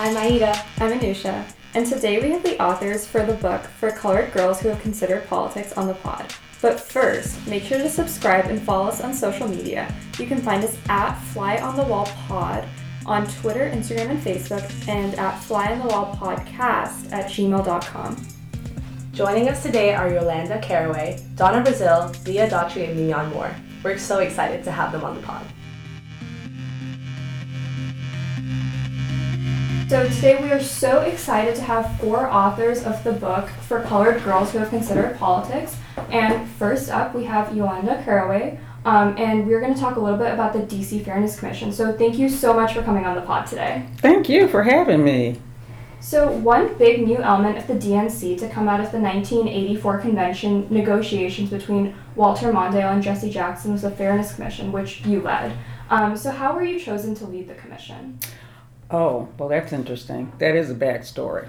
I'm Aida. I'm Anusha. And today we have the authors for the book For Colored Girls Who Have Considered Politics on the pod. But first, make sure to subscribe and follow us on social media. You can find us at Fly on the Wall Pod on Twitter, Instagram, and Facebook, and at Fly on the Wall Podcast at gmail.com. Joining us today are Yolanda Caraway, Donna Brazile, Leah Daughtry, and Minyon Moore. We're so excited to have them on the pod. So today we are so excited to have four authors of the book for colored girls who have considered politics. And first up, we have Yolanda Caraway, um, and we're going to talk a little bit about the DC Fairness Commission. So thank you so much for coming on the pod today. Thank you for having me. So, one big new element of the DNC to come out of the 1984 convention negotiations between Walter Mondale and Jesse Jackson was the Fairness Commission, which you led. Um, so, how were you chosen to lead the commission? Oh, well, that's interesting. That is a backstory.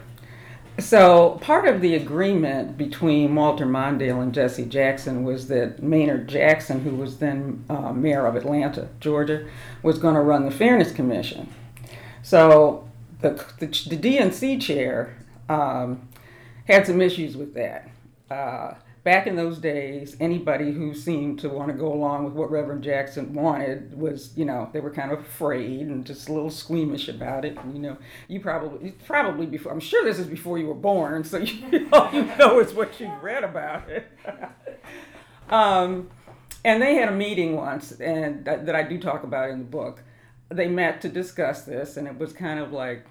So, part of the agreement between Walter Mondale and Jesse Jackson was that Maynard Jackson, who was then uh, mayor of Atlanta, Georgia, was going to run the Fairness Commission. So, the, the, the DNC chair um, had some issues with that. Uh, back in those days, anybody who seemed to want to go along with what Reverend Jackson wanted was, you know, they were kind of afraid and just a little squeamish about it. And, you know, you probably, probably before, I'm sure this is before you were born, so you, all you know is what you've read about it. um, and they had a meeting once, and that, that I do talk about in the book. They met to discuss this, and it was kind of like,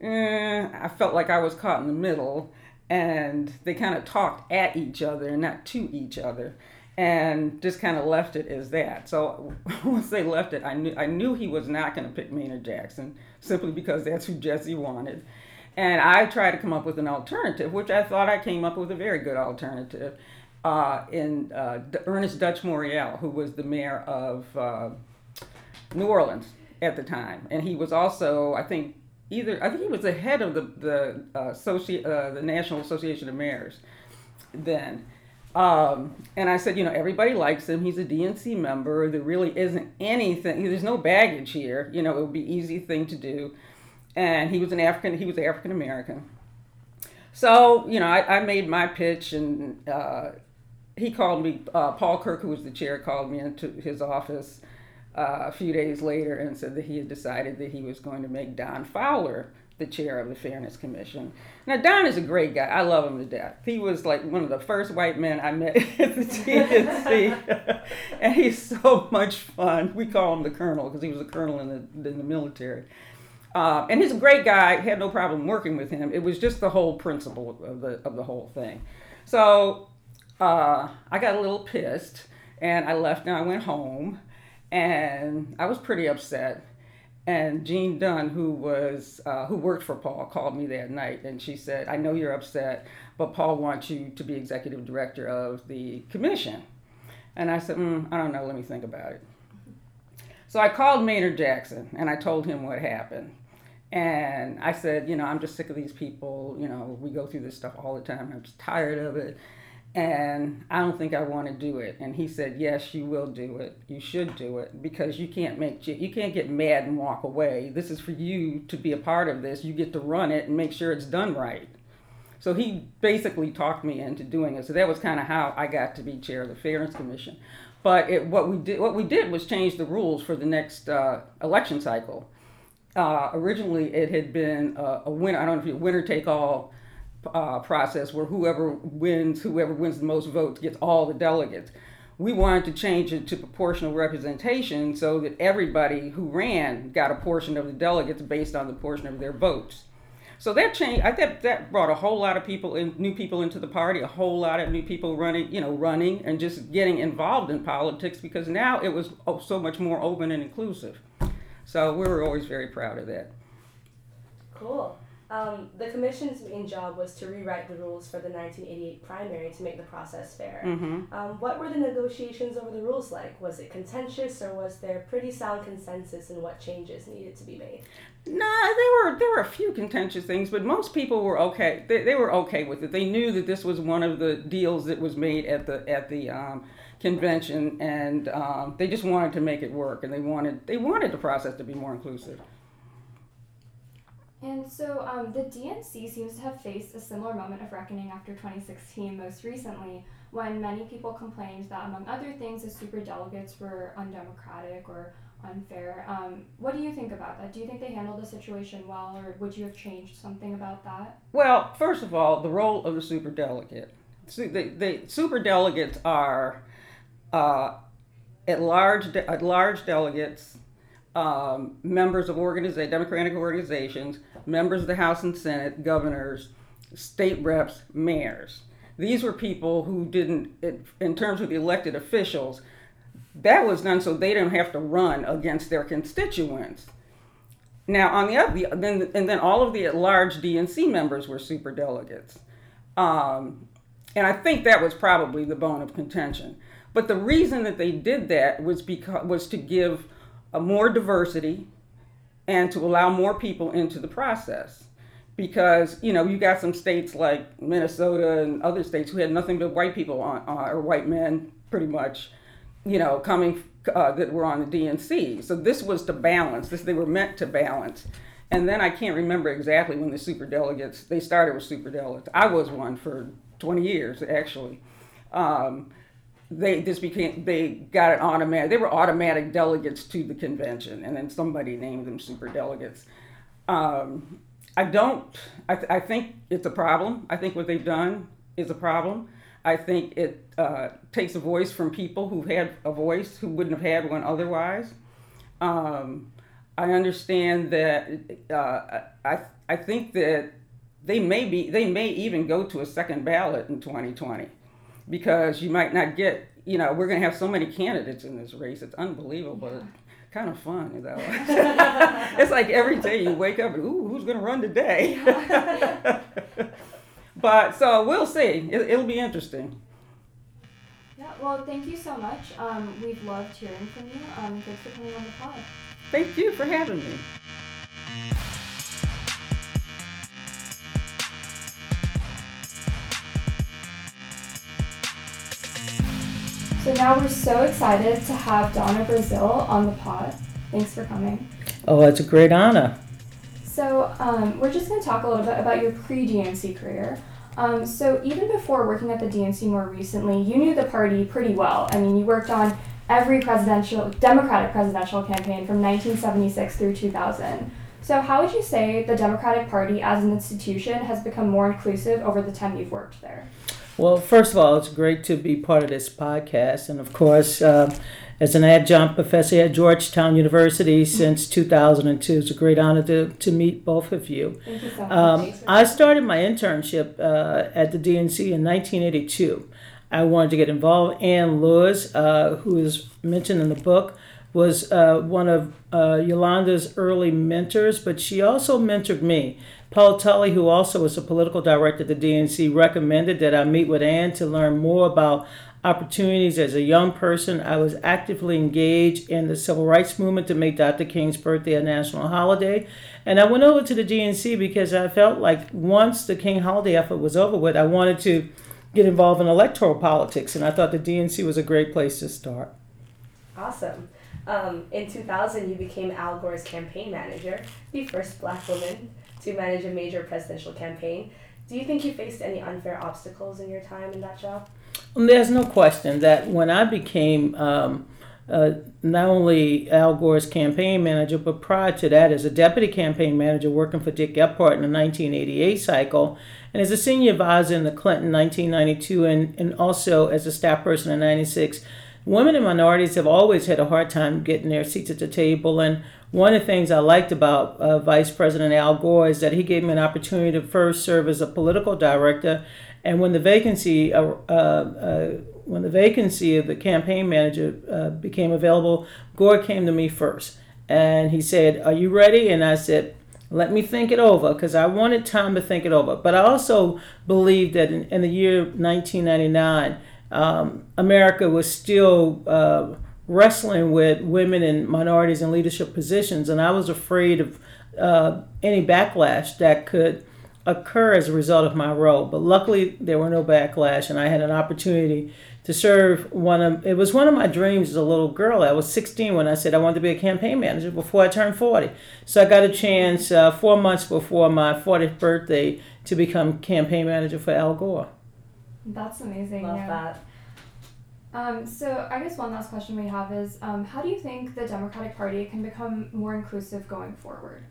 eh, I felt like I was caught in the middle and they kind of talked at each other and not to each other and just kind of left it as that. So once they left it, I knew I knew he was not going to pick Maynard Jackson simply because that's who Jesse wanted. And I tried to come up with an alternative, which I thought I came up with a very good alternative uh, in uh, Ernest Dutch Morial, who was the mayor of uh, New Orleans at the time. And he was also, I think, either I think he was the head of the the uh, associ- uh, the National Association of Mayors then. Um, and I said, you know, everybody likes him. He's a DNC member. There really isn't anything. There's no baggage here. You know, it would be easy thing to do. And he was an African. He was African American. So you know, I, I made my pitch, and uh, he called me. Uh, Paul Kirk, who was the chair, called me into his office uh, a few days later and said that he had decided that he was going to make Don Fowler the chair of the Fairness Commission. Now, Don is a great guy. I love him to death. He was like one of the first white men I met at the DNC, and he's so much fun. We call him the Colonel because he was a colonel in the, in the military. Uh, and he's a great guy. Had no problem working with him. It was just the whole principle of the of the whole thing. So uh, I got a little pissed, and I left and I went home and I was pretty upset. And Jean Dunn, who was uh, who worked for Paul, called me that night, and she said, "I know you're upset, but Paul wants you to be executive director of the commission." And I said, mm, "I don't know. Let me think about it." So I called Maynard Jackson, and I told him what happened. And I said, "You know, I'm just sick of these people. You know, we go through this stuff all the time. I'm just tired of it." And I don't think I want to do it. And he said, yes, you will do it. You should do it because you can't make you can't get mad and walk away. This is for you to be a part of this. You get to run it and make sure it's done right. So he basically talked me into doing it. So that was kind of how I got to be chair of the Fairness Commission. But it, what we did what we did was change the rules for the next uh, election cycle. Uh, originally, it had been a, a winner. I don't know if you winner take all uh, process where whoever wins, whoever wins the most votes gets all the delegates. We wanted to change it to proportional representation so that everybody who ran got a portion of the delegates based on the portion of their votes. So that changed. I think that brought a whole lot of people in, new people into the party, a whole lot of new people running, you know, running and just getting involved in politics because now it was so much more open and inclusive. So we were always very proud of that. Cool. Um, the commission's main job was to rewrite the rules for the 1988 primary to make the process fair. Mm-hmm. Um, what were the negotiations over the rules like? Was it contentious, or was there pretty sound consensus in what changes needed to be made? No, nah, there were there were a few contentious things, but most people were okay. They, they were okay with it. They knew that this was one of the deals that was made at the at the um, convention, and um, they just wanted to make it work, and they wanted they wanted the process to be more inclusive. And so um, the DNC seems to have faced a similar moment of reckoning after 2016, most recently, when many people complained that, among other things, the super delegates were undemocratic or unfair. Um, what do you think about that? Do you think they handled the situation well, or would you have changed something about that? Well, first of all, the role of the super delegate. So the, the super delegates are uh, at large at large delegates, um, members of organization, democratic organizations, members of the House and Senate, governors, state reps, mayors. These were people who didn't, in terms of the elected officials, that was done so they didn't have to run against their constituents. Now, on the other, then and then all of the large DNC members were super delegates, um, and I think that was probably the bone of contention. But the reason that they did that was because was to give more diversity and to allow more people into the process. Because you know you got some states like Minnesota and other states who had nothing but white people on, uh, or white men pretty much you know, coming uh, that were on the DNC. So this was to balance. This they were meant to balance. And then I can't remember exactly when the super delegates they started with super delegates. I was one for 20 years actually. Um, they just became they got an automatic. They were automatic delegates to the convention, and then somebody named them super delegates. Um, I don't. I, th- I think it's a problem. I think what they've done is a problem. I think it uh, takes a voice from people who've had a voice who wouldn't have had one otherwise. Um, I understand that. Uh, I I think that they may be they may even go to a second ballot in 2020 because you might not get you know we're going to have so many candidates in this race. It's unbelievable. Yeah. kind of fun though. it's like every day you wake up, and, ooh, who's going to run today? But so we'll see. It, will be interesting. Yeah. Well, thank you so much. Um, we've loved hearing from you. Um, thanks for coming on the pod. Thank you for having me. So now we're so excited to have Donna Brazile on the pod. Thanks for coming. Oh, it's a great honor. So um, we're just going to talk a little bit about your pre-DNC career. Um, so even before working at the DNC more recently, you knew the party pretty well. I mean, you worked on every presidential Democratic presidential campaign from 1976 through 2000. So how would you say the Democratic Party as an institution has become more inclusive over the time you've worked there? Well, first of all, it's great to be part of this podcast, and of course. Uh, as an adjunct professor at Georgetown University since 2002. It's a great honor to, to meet both of you. Thank you so. Um, I started my internship uh, at the DNC in 1982. I wanted to get involved. Ann Lewis, uh, who is mentioned in the book, was uh, one of uh, Yolanda's early mentors, but she also mentored me. Paul Tully, who also was a political director at the DNC, recommended that I meet with Ann to learn more about opportunities as a young person. I was actively engaged in the civil rights movement to make Dr. King's birthday a national holiday. And I went over to the DNC because I felt like once the King holiday effort was over with, I wanted to get involved in electoral politics. And I thought the DNC was a great place to start. Awesome. Um, in 2000, you became Al Gore's campaign manager, the first black woman to manage a major presidential campaign. Do you think you faced any unfair obstacles in your time in that job? There's no question that when I became um, uh, not only Al Gore's campaign manager, but prior to that, as a deputy campaign manager working for Dick Gephardt in the 1988 cycle, and as a senior advisor in the Clinton 1992, and, and also as a staff person in 96, women and minorities have always had a hard time getting their seats at the table. And one of the things I liked about uh, Vice President Al Gore is that he gave me an opportunity to first serve as a political director and when the vacancy, uh, uh, uh, when the vacancy of the campaign manager uh, became available, Gore came to me first, and he said, "Are you ready?" And I said, "Let me think it over," because I wanted time to think it over. But I also believed that in, in the year 1999, um, America was still uh, wrestling with women and minorities in leadership positions, and I was afraid of uh, any backlash that could occur as a result of my role. But luckily, there were no backlash, and I had an opportunity to serve one of it was one of my dreams as a little girl. I was 16 when I said I wanted to be a campaign manager before I turned 40. So I got a chance uh, four months before my 40th birthday to become campaign manager for Al Gore. That's amazing. Love yeah. that. Um, so I guess one last question we have is, um, how do you think the Democratic Party can become more inclusive going forward?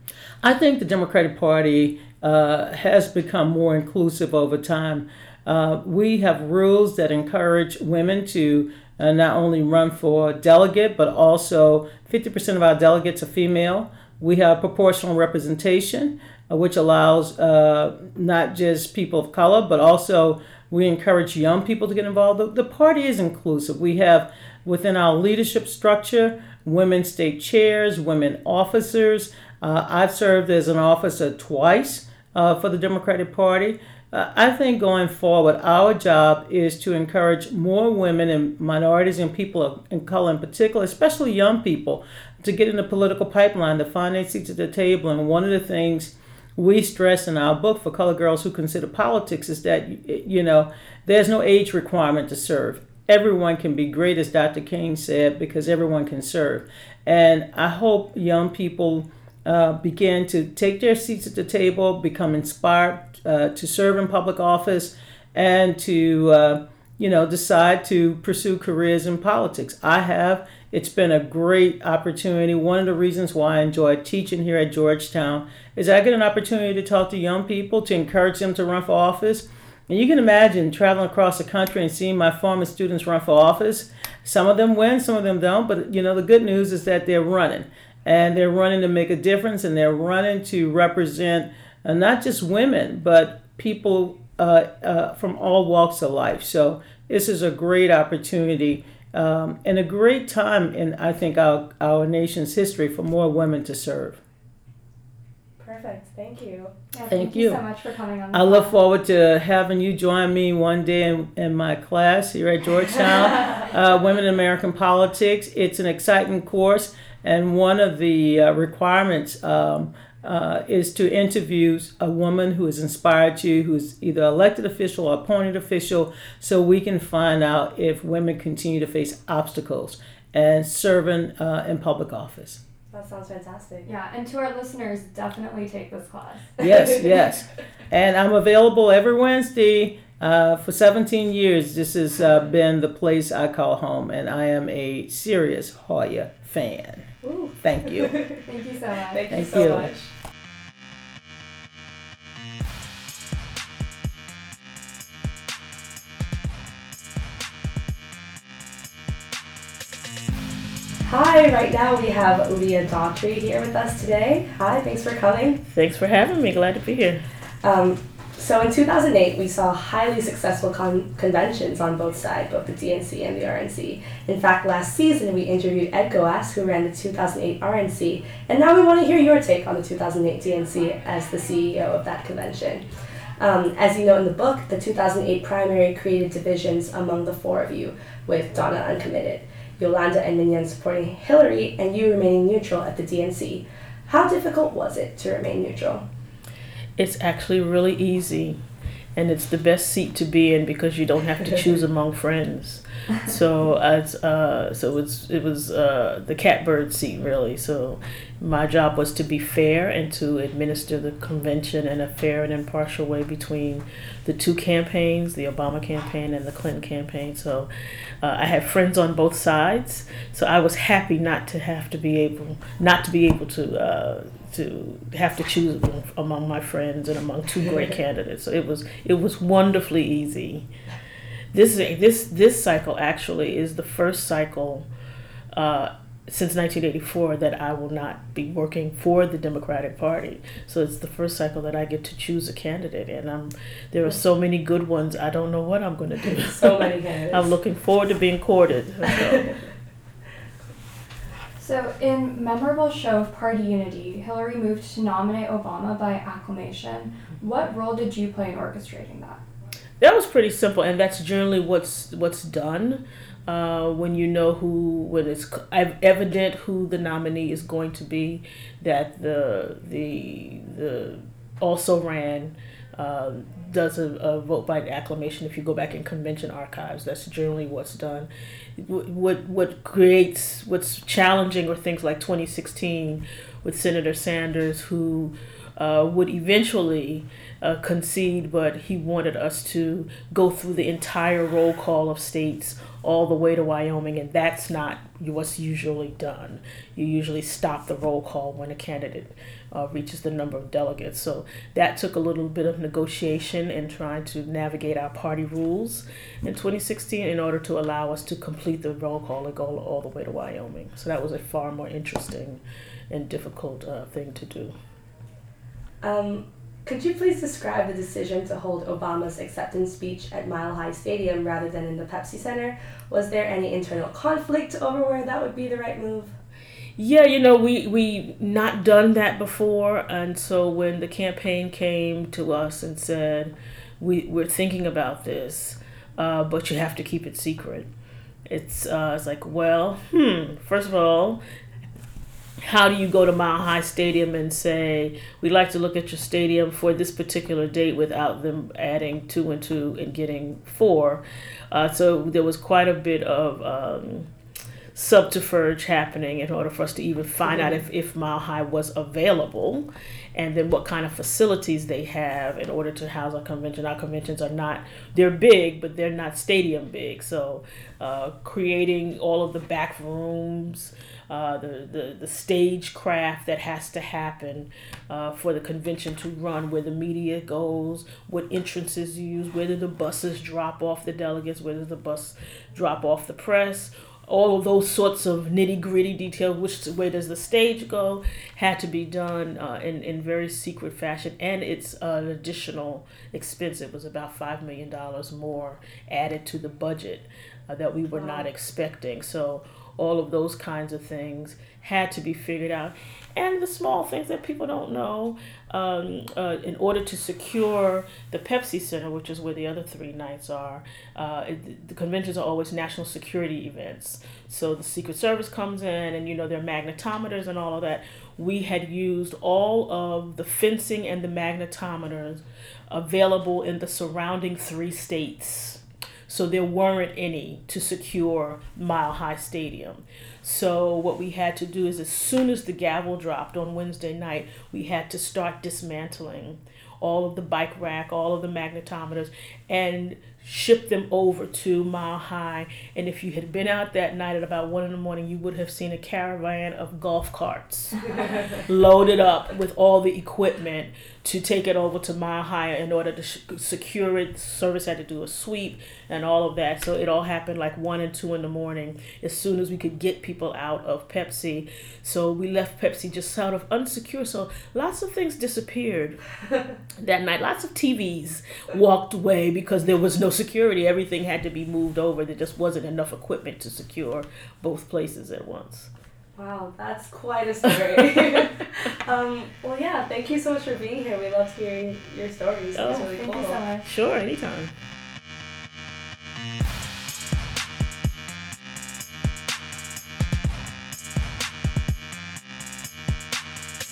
I think the Democratic Party uh, has become more inclusive over time. Uh, we have rules that encourage women to uh, not only run for delegate, but also 50% of our delegates are female. We have proportional representation, uh, which allows uh, not just people of color, but also we encourage young people to get involved. The, the party is inclusive. We have within our leadership structure women state chairs, women officers. Uh, I've served as an officer twice uh, for the Democratic Party. Uh, I think going forward, our job is to encourage more women and minorities and people of, in color in particular, especially young people, to get in the political pipeline, to find their seats at the table. And one of the things we stress in our book for color girls who consider politics is that you know there's no age requirement to serve. Everyone can be great as dr king said because everyone can serve. And i hope young people uh, begin to take their seats at the table become inspired uh, to serve in public office and to uh, you know decide to pursue careers in politics. I have it's been a great opportunity. One of the reasons why I enjoy teaching here at Georgetown is I get an opportunity to talk to young people, to encourage them to run for office. And you can imagine traveling across the country and seeing my former students run for office. Some of them win, some of them don't, but you know the good news is that they're running. And they're running to make a difference and they're running to represent uh, not just women, but people uh, uh, from all walks of life. So this is a great opportunity um, and a great time in I think our our nation's history for more women to serve. Perfect. Thank you. Yeah, thank, Thank you. you. so much for coming on. I look forward to having you join me one day in, in my class here at Georgetown, uh, Women in American Politics. It's an exciting course, and one of the uh, requirements um, uh, is to interview a woman who has inspired you, who's either elected official or appointed official, so we can find out if women continue to face obstacles and serving uh, in public office. That sounds fantastic. Yeah, and to our listeners, definitely take this class. Yes, yes. And I'm available every Wednesday. Uh, for 17 years, this has uh, been the place I call home, and I am a serious Hoya fan. Ooh. Thank you. Thank you so much. Thank you so you. much. Hi, right now we have Leah Daughtry here with us today. Hi, thanks for coming. Thanks for having me. Glad to be here. Um, so in 2008, we saw highly successful con- conventions on both sides, both the DNC and the RNC. In fact, last season we interviewed Ed Goeas, who ran the 2008 RNC, and now we want to hear your take on the 2008 DNC as the CEO of that convention. Um, as you know in the book, the 2008 primary created divisions among the four of you, with Donna uncommitted, Yolanda and Minyon supporting Hillary, and you remaining neutral at the DNC. How difficult was it to remain neutral? It's actually really easy, and it's the best seat to be in because you don't have to choose among friends. So it's uh, so it's it was uh, the catbird seat really. So my job was to be fair and to administer the convention in a fair and impartial way between the two campaigns, the Obama campaign and the Clinton campaign. So uh, I had friends on both sides, so I was happy not to have to be able not to be able to uh, to have to choose among my friends and among two great candidates. So it was it was wonderfully easy. This this this cycle actually is the first cycle uh, since 1984 that I will not be working for the Democratic Party. So it's the first cycle that I get to choose a candidate, and I'm there are so many good ones. I don't know what I'm going to do. So many candidates. I'm looking forward to being courted. So. So, in memorable show of party unity, Hillary moved to nominate Obama by acclamation. What role did you play in orchestrating that? That was pretty simple, and that's generally what's what's done uh, when you know who when it's evident who the nominee is going to be. That the the the also ran um, does a, a, vote by acclamation. If you go back in convention archives, that's generally what's done. What what creates what's challenging are things like 2016 with Senator Sanders, who uh, would eventually uh, concede, but he wanted us to go through the entire roll call of states all the way to Wyoming, and that's not what's usually done. You usually stop the roll call when a candidate uh, reaches the number of delegates. So that took a little bit of negotiation and trying to navigate our party rules in 2016 in order to allow us to complete the roll call and go all the way to Wyoming. So that was a far more interesting and difficult uh, thing to do. Um, could you please describe the decision to hold Obama's acceptance speech at Mile High Stadium rather than in the Pepsi Center? Was there any internal conflict over where that would be the right move? Yeah, you know, we we not done that before, and so when the campaign came to us and said, "We we're thinking about this, uh, but you have to keep it secret," it's uh, it's like, well, hmm. First of all, how do you go to Mile High Stadium and say, we'd like to look at your stadium for this particular date without them adding two and two and getting four? Uh, so there was quite a bit of um, subterfuge happening in order for us to even find mm-hmm. out if, if Mile High was available and then what kind of facilities they have in order to house a convention. Our conventions are not, they're big, but they're not stadium big. So uh, creating all of the back rooms, uh, the, the, the stagecraft that has to happen uh, for the convention to run, where the media goes, what entrances you use, whether the buses drop off the delegates, whether the bus drop off the press, all of those sorts of nitty gritty details, which way does the stage go, had to be done uh, in, in very secret fashion. And it's an additional expense. It was about $5 million more added to the budget uh, that we were wow. not expecting. So all of those kinds of things had to be figured out. And the small things that people don't know, um, uh, in order to secure the Pepsi Center, which is where the other three nights are, uh, it, the conventions are always national security events. So the Secret Service comes in, and you know, their magnetometers and all of that. We had used all of the fencing and the magnetometers available in the surrounding three states so there weren't any to secure Mile High Stadium. So what we had to do is as soon as the gavel dropped on Wednesday night, we had to start dismantling all of the bike rack, all of the magnetometers, and ship them over to Mile High. And if you had been out that night at about one in the morning, you would have seen a caravan of golf carts loaded up with all the equipment to take it over to Mile High in order to sh- secure it. Service had to do a sweep and all of that. So it all happened like one and two in the morning as soon as we could get people out of Pepsi. So we left Pepsi just sort of unsecure. So lots of things disappeared that night. Lots of TVs walked away because there was no security. Everything had to be moved over. There just wasn't enough equipment to secure both places at once. Wow, that's quite a story. um, well, yeah, thank you so much for being here. We loved hearing your stories. Oh, really thank cool. you so much. Sure, anytime.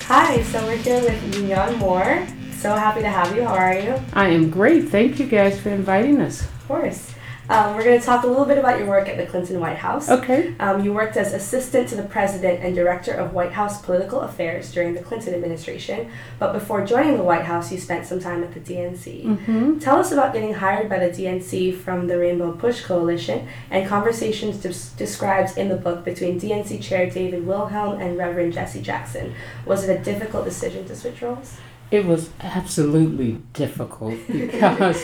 Hi, so we're here with Minyon Moore. So happy to have you. How are you? I am great. Thank you guys for inviting us. Of course. Um, we're going to talk a little bit about your work at the Clinton White House. Okay. Um, you worked as assistant to the president and director of White House political affairs during the Clinton administration, but before joining the White House, you spent some time at the DNC. Mm-hmm. Tell us about getting hired by the DNC from the Rainbow Push Coalition and conversations des- described in the book between DNC Chair David Wilhelm and Reverend Jesse Jackson. Was it a difficult decision to switch roles? It was absolutely difficult because,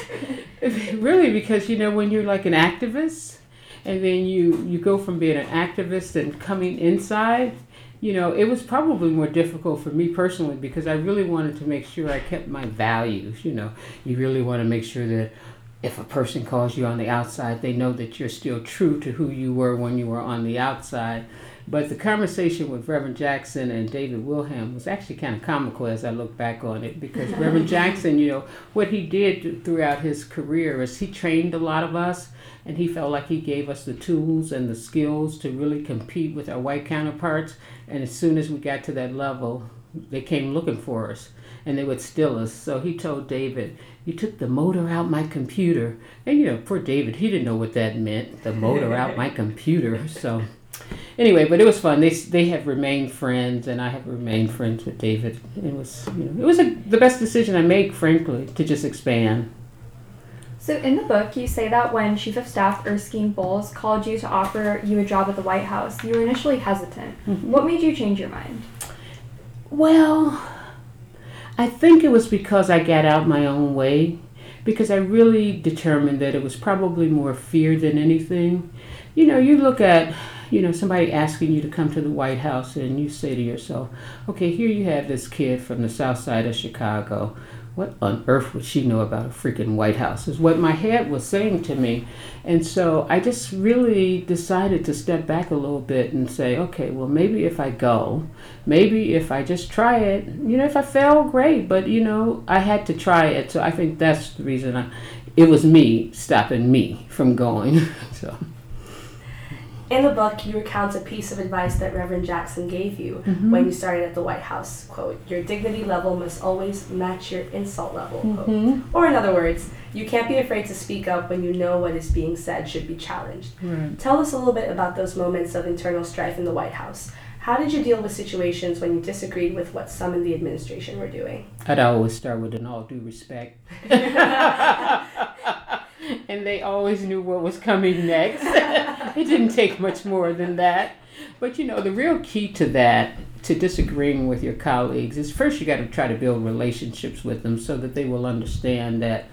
really, because you know, when you're like an activist and then you, you go from being an activist and coming inside, you know, it was probably more difficult for me personally because I really wanted to make sure I kept my values. You know, you really want to make sure that if a person calls you on the outside, they know that you're still true to who you were when you were on the outside. But the conversation with Reverend Jackson and David Wilhelm was actually kind of comical as I look back on it because Reverend Jackson, you know, what he did throughout his career is he trained a lot of us and he felt like he gave us the tools and the skills to really compete with our white counterparts. And as soon as we got to that level, they came looking for us and they would steal us. So he told David, You took the motor out my computer. And you know, poor David, he didn't know what that meant, the motor out my computer. So anyway, but it was fun. They, they have remained friends, and I have remained friends with David. It was, you know, it was a, the best decision I made, frankly, to just expand. So in the book, you say that when Chief of Staff Erskine Bowles called you to offer you a job at the White House, you were initially hesitant. Mhm. What made you change your mind? Well, I think it was because I got out my own way, because I really determined that it was probably more fear than anything. You know, you look at, you know, somebody asking you to come to the White House and you say to yourself, okay, here you have this kid from the south side of Chicago. What on earth would she know about a freaking White House? Is what my head was saying to me. And so I just really decided to step back a little bit and say, okay, well, maybe if I go, maybe if I just try it, you know, if I fail, great. But, you know, I had to try it. So I think that's the reason I, it was me stopping me from going. so. In the book, you recount a piece of advice that Reverend Jackson gave you Mhm. when you started at the White House. Quote, your dignity level must always match your insult level. Quote. Mhm. Or in other words, you can't be afraid to speak up when you know what is being said should be challenged. Right. Tell us a little bit about those moments of internal strife in the White House. How did you deal with situations when you disagreed with what some in the administration were doing? I'd always start with an all due respect. and they always knew what was coming next. it didn't take much more than that. But you know, the real key to that, to disagreeing with your colleagues, is first you got to try to build relationships with them so that they will understand that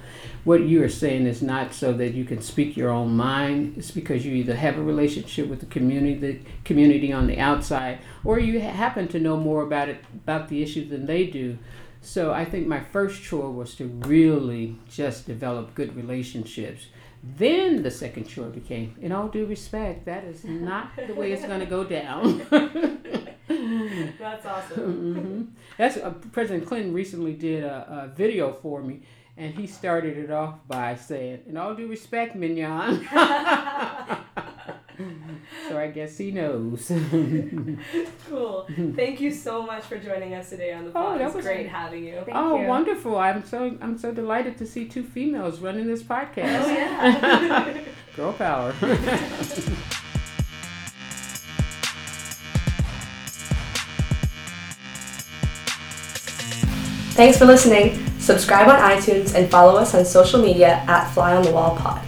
what you are saying is not so that you can speak your own mind. It's because you either have a relationship with the community, the community on the outside, or you happen to know more about it, about the issue than they do. So I think my first chore was to really just develop good relationships. Then the second chore became, in all due respect, that is not the way it's going to go down. That's awesome. hmm That's uh, President Clinton recently did a, a video for me, and he started it off by saying, "In all due respect, Minyon." so I guess he knows. cool. Thank you so much for joining us today on the Oh, pod. that It was was- great having you. Thank oh, you. wonderful! I'm so I'm so delighted to see two females running this podcast. Oh, yeah. Girl power. Thanks for listening. Subscribe on iTunes and follow us on social media at Fly on the Wall Pod.